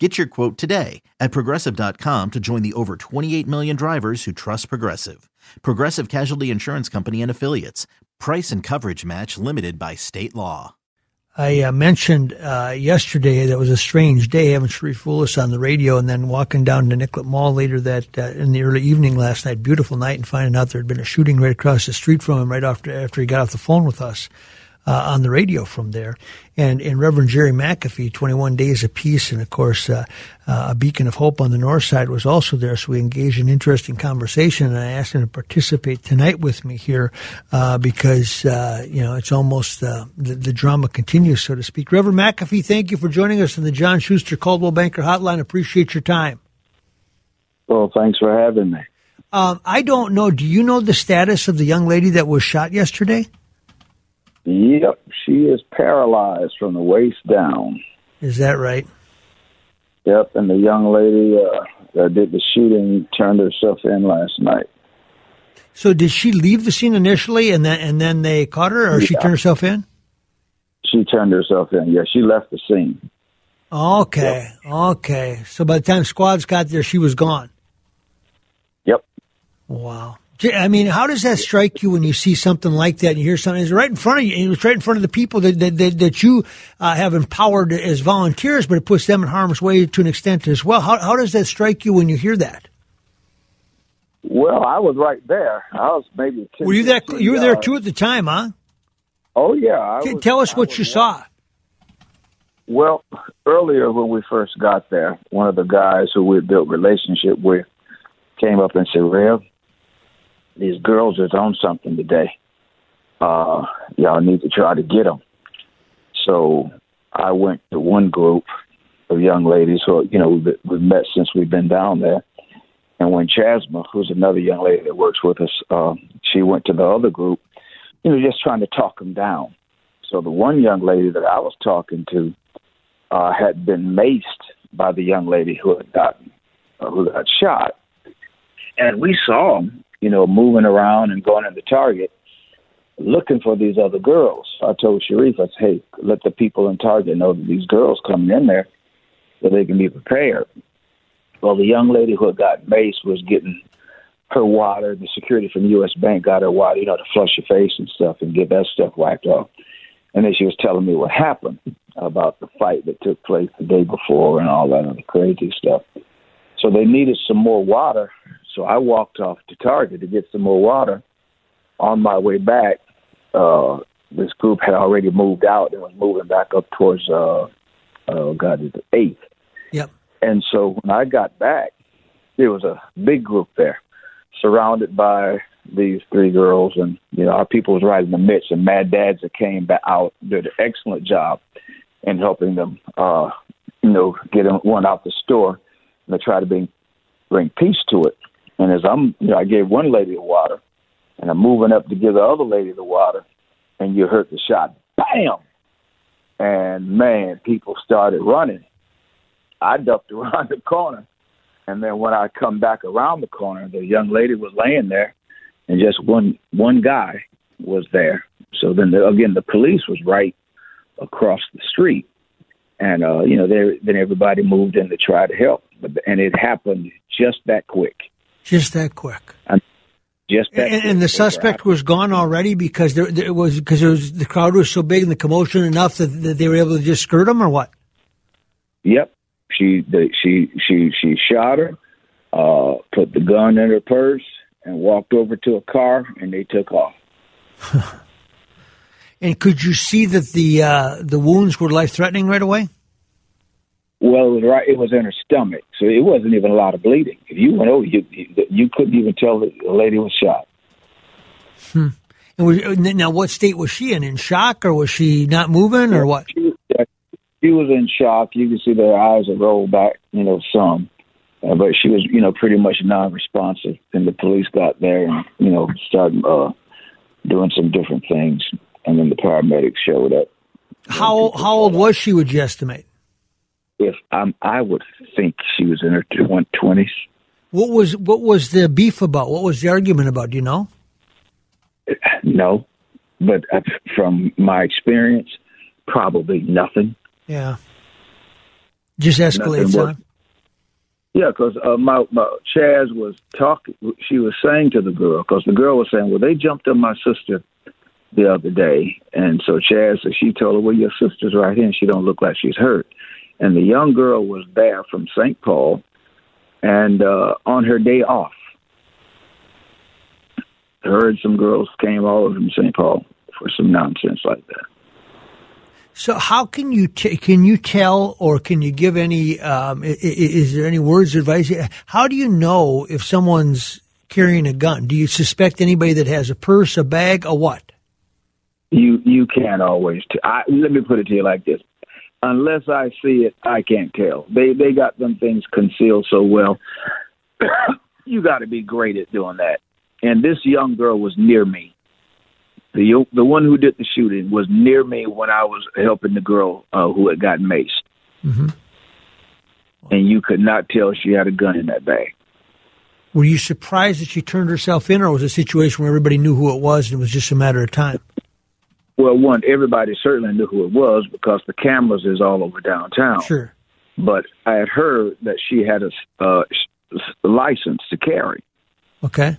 Get your quote today at progressive.com to join the over 28 million drivers who trust Progressive. Progressive Casualty Insurance Company and Affiliates. Price and coverage match limited by state law. I uh, mentioned uh, yesterday that was a strange day having Sharif Willis on the radio and then walking down to Nicollet Mall later that uh, in the early evening last night, beautiful night, and finding out there had been a shooting right across the street from him right after after he got off the phone with us uh, on the radio from there. And, and Reverend Jerry McAfee, 21 Days of Peace, and of course, uh, uh, a beacon of hope on the north side was also there. So we engaged in interesting conversation, and I asked him to participate tonight with me here uh, because, uh, you know, it's almost uh, the, the drama continues, so to speak. Reverend McAfee, thank you for joining us on the John Schuster Coldwell Banker Hotline. Appreciate your time. Well, thanks for having me. Um, I don't know. Do you know the status of the young lady that was shot yesterday? Yep, she is paralyzed from the waist down. Is that right? Yep, and the young lady uh, that did the shooting turned herself in last night. So did she leave the scene initially, and then and then they caught her, or yeah. she turned herself in? She turned herself in. Yeah, she left the scene. Okay, yep. okay. So by the time squads got there, she was gone. Yep. Wow. I mean, how does that strike you when you see something like that and you hear something? It's right in front of you. It's right in front of the people that that, that, that you uh, have empowered as volunteers, but it puts them in harm's way to an extent as well. How, how does that strike you when you hear that? Well, I was right there. I was maybe. 10, were you that? You were there too at the time, huh? Oh yeah. Was, Tell us what you saw. Well, earlier when we first got there, one of the guys who we built relationship with came up and said, "Rev, these girls is on something today. Uh, y'all need to try to get them. So I went to one group of young ladies who, you know, we've, we've met since we've been down there. And when Chasma, who's another young lady that works with us, uh, she went to the other group, you know, just trying to talk them down. So the one young lady that I was talking to uh, had been maced by the young lady who had gotten uh, who got shot, and we saw them you know, moving around and going into Target looking for these other girls. I told Sharif, I said, hey, let the people in Target know that these girls coming in there so they can be prepared. Well, the young lady who had got maced was getting her water. The security from U.S. Bank got her water, you know, to flush your face and stuff and get that stuff wiped off. And then she was telling me what happened about the fight that took place the day before and all that other crazy stuff. So they needed some more water so I walked off to Target to get some more water. On my way back, uh, this group had already moved out and was moving back up towards, uh, uh, God, the eighth. Yep. And so when I got back, there was a big group there, surrounded by these three girls, and you know our people was right in the midst. And Mad Dads that came back out did an excellent job in helping them, uh, you know, get one out the store and to try to bring bring peace to it. And as I'm, you know, I gave one lady the water, and I'm moving up to give the other lady the water, and you heard the shot, bam! And man, people started running. I ducked around the corner, and then when I come back around the corner, the young lady was laying there, and just one one guy was there So then the, again, the police was right across the street, and uh, you know, they, then everybody moved in to try to help, and it happened just that quick. Just that quick. And just that. And, and the suspect was gone already because there, there was because there was, the crowd was so big and the commotion enough that, that they were able to just skirt him, or what? Yep. She the, she she she shot her, uh, put the gun in her purse, and walked over to a car, and they took off. and could you see that the uh, the wounds were life threatening right away? Well, it was right. It was in her stomach, so it wasn't even a lot of bleeding. If you went over, you you, couldn't even tell that the lady was shot. Hmm. And was, now, what state was she in? In shock, or was she not moving, or what? She, she was in shock. You could see their eyes had rolled back, you know, some. Uh, but she was, you know, pretty much non-responsive. And the police got there and, you know, started uh, doing some different things. And then the paramedics showed up. How how old was she? Would you estimate? If I'm, I would think she was in her twenties. What was what was the beef about? What was the argument about? Do you know? No, but uh, from my experience, probably nothing. Yeah. Just escalates, huh? Yeah, because uh, my, my Chaz was talking. She was saying to the girl, because the girl was saying, "Well, they jumped on my sister the other day," and so Chaz, she told her, "Well, your sister's right here, and she don't look like she's hurt." And the young girl was there from St. Paul, and uh, on her day off, heard some girls came all over from St. Paul for some nonsense like that. So how can you t- can you tell or can you give any um, is, is, there any words of advice? How do you know if someone's carrying a gun? Do you suspect anybody that has a purse, a bag, a what? You you can't always. T- I, let me put it to you like this: unless I see it, I can't tell. They they got them things concealed so well. you got to be great at doing that. And this young girl was near me the the one who did the shooting was near me when I was helping the girl uh, who had gotten maced, mm-hmm. and you could not tell she had a gun in that bag. Were you surprised that she turned herself in, or was it a situation where everybody knew who it was and it was just a matter of time? Well, one, everybody certainly knew who it was because the cameras is all over downtown. Sure. But I had heard that she had a uh, license to carry. Okay.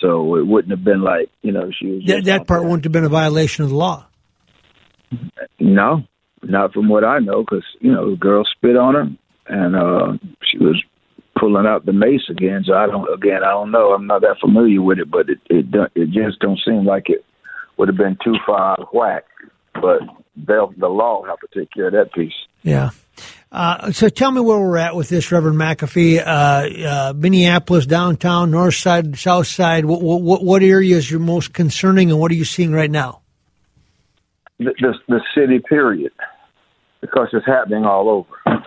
So it wouldn't have been like you know she was. That, that part wouldn't have been a violation of the law. No, not from what I know, because you know the girl spit on her, and uh she was pulling out the mace again. So I don't. Again, I don't know. I'm not that familiar with it, but it it it just don't seem like it would have been too far whack. But the the law have to take care of that piece. Yeah. Uh, so tell me where we're at with this, Reverend McAfee. Uh, uh, Minneapolis, downtown, north side, south side. What, what, what areas are most concerning, and what are you seeing right now? The, the, the city, period, because it's happening all over.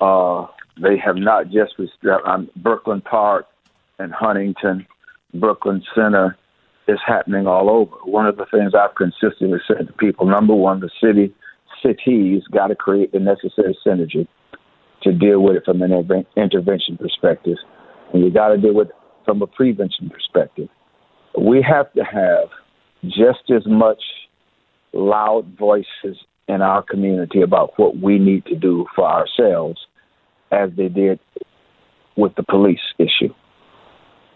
Uh, they have not just on um, Brooklyn Park and Huntington, Brooklyn Center. It's happening all over. One of the things I've consistently said to people: number one, the city cities got to create the necessary synergy to deal with it from an intervention perspective, and you got to deal with it from a prevention perspective. We have to have just as much loud voices in our community about what we need to do for ourselves as they did with the police issue.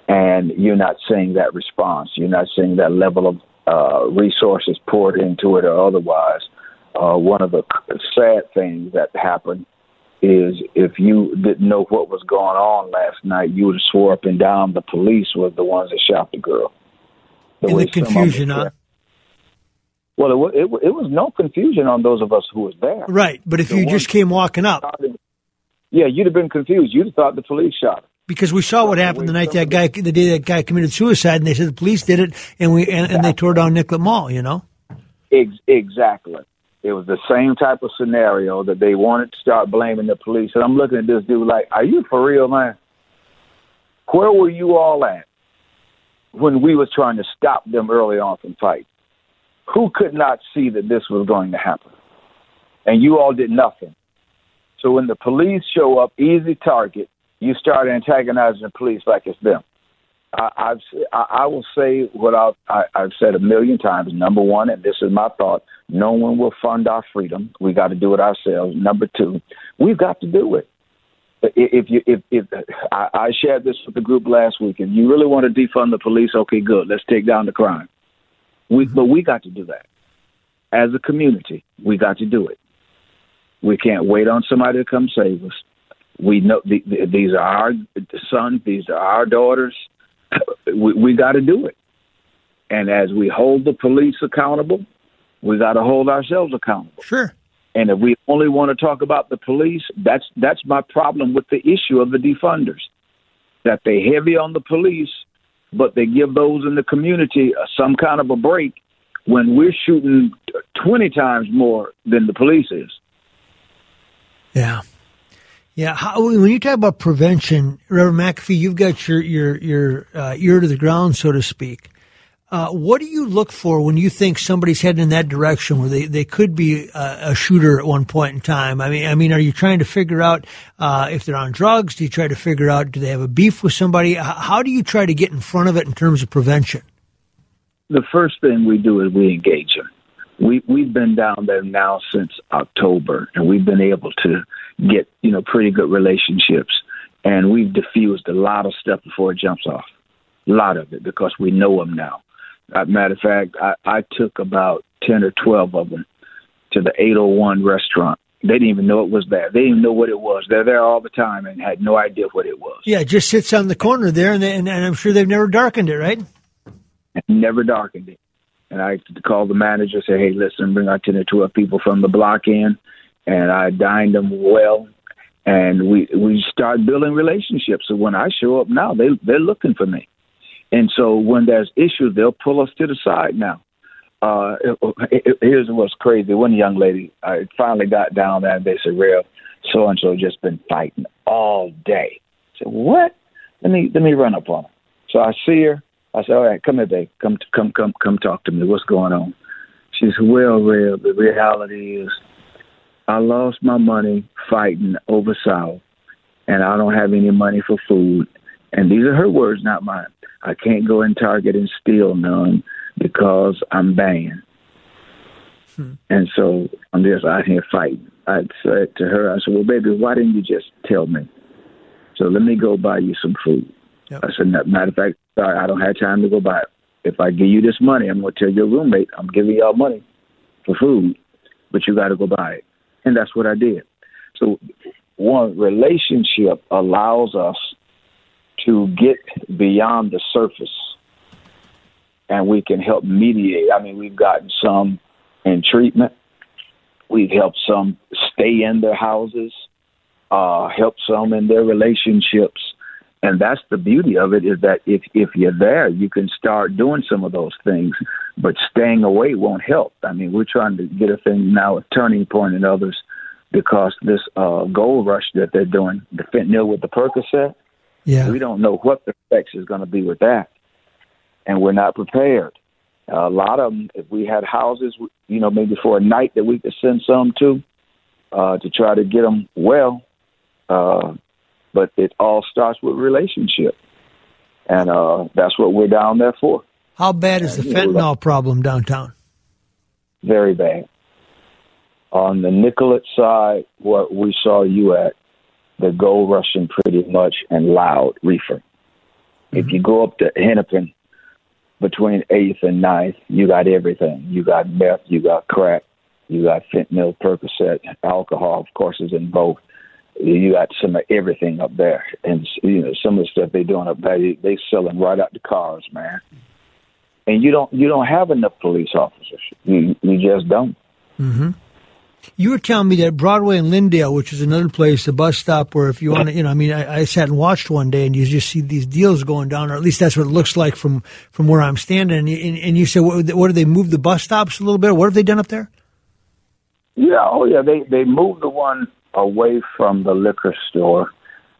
And you're not seeing that response. You're not seeing that level of uh, resources poured into it or otherwise uh, one of the sad things that happened is if you didn't know what was going on last night, you would have swore up and down the police was the ones that shot the girl. The In the confusion, huh? Well, it was, it, it, was no confusion on those of us who was there. Right, but if the you just came walking up, yeah, you'd have been confused. You'd have thought the police shot. Because we saw what happened the night that guy, the day that guy committed suicide, and they said the police did it, and we and, and they tore down Nicollet Mall. You know. Exactly. It was the same type of scenario that they wanted to start blaming the police. And I'm looking at this dude like, are you for real, man? Where were you all at when we was trying to stop them early on from fighting? Who could not see that this was going to happen? And you all did nothing. So when the police show up, easy target, you start antagonizing the police like it's them. I, I've I, I will say what I've, I, I've said a million times. Number one, and this is my thought: no one will fund our freedom. We got to do it ourselves. Number two, we've got to do it. If you if if I, I shared this with the group last week, if you really want to defund the police, okay, good. Let's take down the crime. We mm-hmm. but we got to do that as a community. We got to do it. We can't wait on somebody to come save us. We know the, the, these are our sons, these are our daughters. We, we got to do it. And as we hold the police accountable, we got to hold ourselves accountable. Sure. And if we only want to talk about the police, that's that's my problem with the issue of the defunders. That they heavy on the police, but they give those in the community some kind of a break when we're shooting 20 times more than the police is. Yeah. Yeah, how, when you talk about prevention, Reverend McAfee, you've got your your your uh, ear to the ground, so to speak. Uh, what do you look for when you think somebody's heading in that direction where they, they could be a, a shooter at one point in time? I mean, I mean, are you trying to figure out uh, if they're on drugs? Do you try to figure out do they have a beef with somebody? How do you try to get in front of it in terms of prevention? The first thing we do is we engage them. We we've been down there now since October, and we've been able to get you know pretty good relationships, and we've diffused a lot of stuff before it jumps off, a lot of it because we know them now. Uh, matter of fact, I, I took about ten or twelve of them to the 801 restaurant. They didn't even know it was there. They didn't even know what it was. They're there all the time and had no idea what it was. Yeah, it just sits on the corner there, and, they, and, and I'm sure they've never darkened it, right? Never darkened it. And I called the manager, say, "Hey, listen, bring our ten or twelve people from the block in." and I dined them well, and we we start building relationships. So when I show up now, they they're looking for me, and so when there's issues, they'll pull us to the side now. Uh, it, it, here's what's crazy. One young lady, I finally got down there, and they said, "Real, so and so just been fighting all day." I said, "What? Let me let me run up on her." So I see her. I said, "All right, come here, babe. Come come come come talk to me. What's going on?" She said, "Well, real. The reality is." I lost my money fighting over South, and I don't have any money for food. And these are her words, not mine. I can't go in Target and steal none because I'm banned. Hmm. And so I'm just out here fighting. I said to her, I said, Well, baby, why didn't you just tell me? So let me go buy you some food. Yep. I said, Matter of fact, sorry, I don't have time to go buy it. If I give you this money, I'm going to tell your roommate I'm giving y'all money for food, but you got to go buy it and that's what I did. So, one relationship allows us to get beyond the surface, and we can help mediate. I mean, we've gotten some in treatment. We've helped some stay in their houses, uh, helped some in their relationships, and that's the beauty of it is that if if you're there, you can start doing some of those things. But staying away won't help. I mean, we're trying to get a thing now, a turning point in others, because this uh, gold rush that they're doing, the fentanyl with the Percocet. Yeah, we don't know what the effects is going to be with that, and we're not prepared. Uh, a lot of them, if we had houses, you know, maybe for a night that we could send some to, uh, to try to get them well. Uh, but it all starts with relationship, and uh, that's what we're down there for. How bad is the fentanyl problem downtown? Very bad. On the Nicollet side, what we saw you at, the gold rushing pretty much and loud reefer. Mm-hmm. If you go up to Hennepin between 8th and 9th, you got everything. You got meth, you got crack, you got fentanyl, Percocet, alcohol, of course, is in both you got some of everything up there, and you know some of the stuff they're doing up there, they, selling right out the cars, man. And you don't you don't have enough police officers. You you just don't. Mm-hmm. You were telling me that Broadway and Lyndale, which is another place, the bus stop where if you want to, you know, I mean, I, I, sat and watched one day, and you just see these deals going down, or at least that's what it looks like from from where I'm standing. And you, and, and you said, what, what do they move the bus stops a little bit? What have they done up there? Yeah, oh yeah, they they moved the one away from the liquor store.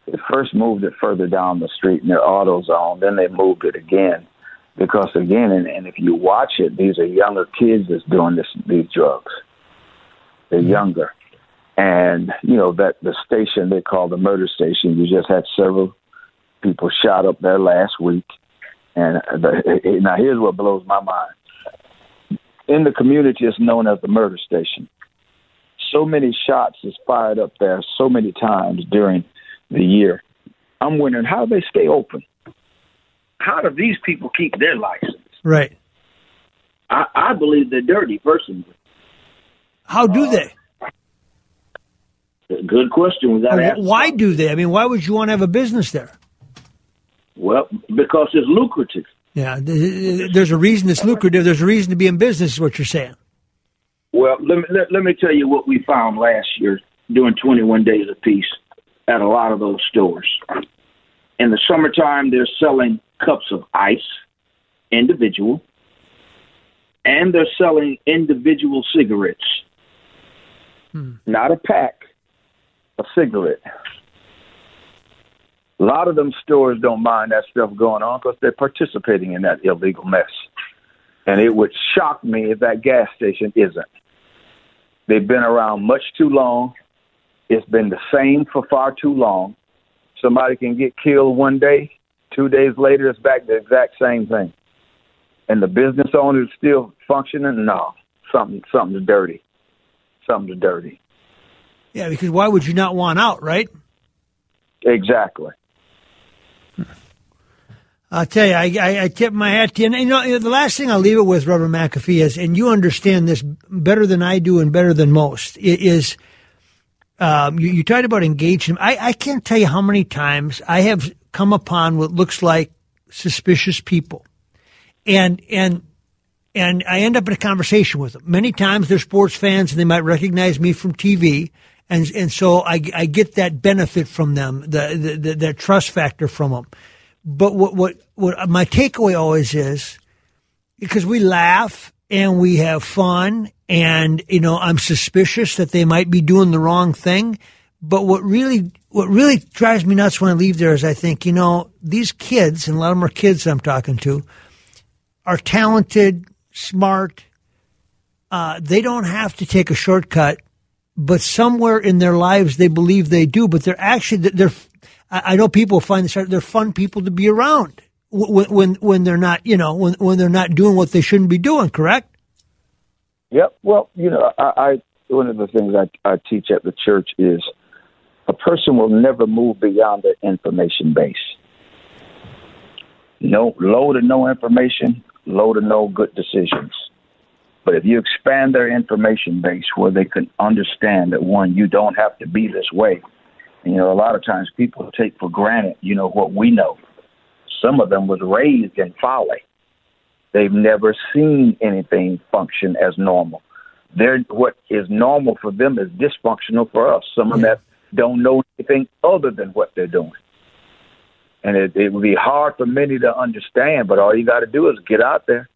They first moved it further down the street near AutoZone. Then they moved it again because again, and, and if you watch it, these are younger kids that's doing this these drugs. They're mm-hmm. younger, and you know that the station they call the murder station. You just had several people shot up there last week, And the, now here's what blows my mind. In the community, it's known as the murder station. So many shots is fired up there so many times during the year. I'm wondering how they stay open. How do these people keep their license? Right. I, I believe they're dirty personally. How do they? Good question. Why do they? I mean, why would you want to have a business there? Well, because it's lucrative. Yeah, there's a reason it's lucrative. There's a reason to be in business. Is what you're saying? Well, let me let, let me tell you what we found last year doing 21 days a piece at a lot of those stores. In the summertime, they're selling cups of ice, individual, and they're selling individual cigarettes. Hmm. Not a pack, a cigarette. A lot of them stores don't mind that stuff going on because they're participating in that illegal mess. And it would shock me if that gas station isn't. They've been around much too long. It's been the same for far too long. Somebody can get killed one day, two days later, it's back the exact same thing. And the business owner is still functioning? No. Something something's dirty. Something's dirty. Yeah, because why would you not want out, right? Exactly. I'll tell you, I, I, I, tip my hat to you. And you know, the last thing I'll leave it with, Reverend McAfee, is, and you understand this better than I do and better than most, is um, you, you talked about engagement. I, I can't tell you how many times I have come upon what looks like suspicious people. And, and, and I end up in a conversation with them. Many times they're sports fans and they might recognize me from TV. And, and so I, I get that benefit from them, the, the, the, that trust factor from them. But what, what, what my takeaway always is, because we laugh and we have fun and, you know, I'm suspicious that they might be doing the wrong thing. But what really, what really drives me nuts when I leave there is I think, you know, these kids, and a lot of them are kids I'm talking to, are talented, smart. Uh, they don't have to take a shortcut, but somewhere in their lives they believe they do. But they're actually they're. I know people find this they're fun people to be around when when when they're not you know when when they're not doing what they shouldn't be doing. Correct. Yep. Well, you know, I, I one of the things I, I teach at the church is a person will never move beyond their information base. No low to no information, low to no good decisions. But if you expand their information base where they can understand that one, you don't have to be this way. You know, a lot of times people take for granted, you know, what we know. Some of them was raised in folly. They've never seen anything function as normal. They're, what is normal for them is dysfunctional for us. Some of them that don't know anything other than what they're doing. And it, it would be hard for many to understand, but all you got to do is get out there,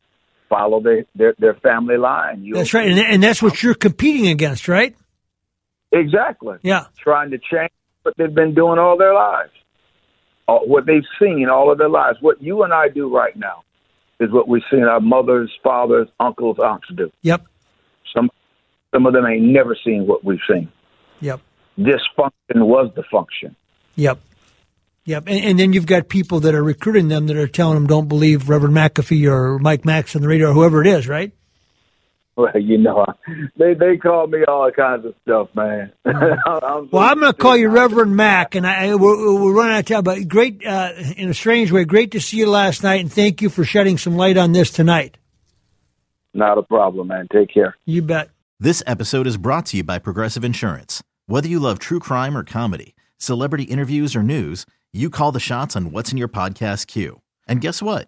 follow their, their, their family line. You'll that's right. And, and that's what you're competing against, right? Exactly. Yeah. Trying to change what they've been doing all their lives, all, what they've seen all of their lives. What you and I do right now is what we've seen our mothers, fathers, uncles, aunts do. Yep. Some some of them ain't never seen what we've seen. Yep. Dysfunction was the function. Yep. Yep. And, and, then you've got people that are recruiting them that are telling them don't believe Reverend McAfee or Mike Max on the radio or whoever it is, right? Well, you know, they they call me all kinds of stuff, man. I'm well, I'm going to call you Reverend Mac, and I we're, we're running out of time. But great, uh, in a strange way, great to see you last night, and thank you for shedding some light on this tonight. Not a problem, man. Take care. You bet. This episode is brought to you by Progressive Insurance. Whether you love true crime or comedy, celebrity interviews or news you call the shots on what's in your podcast queue. And guess what?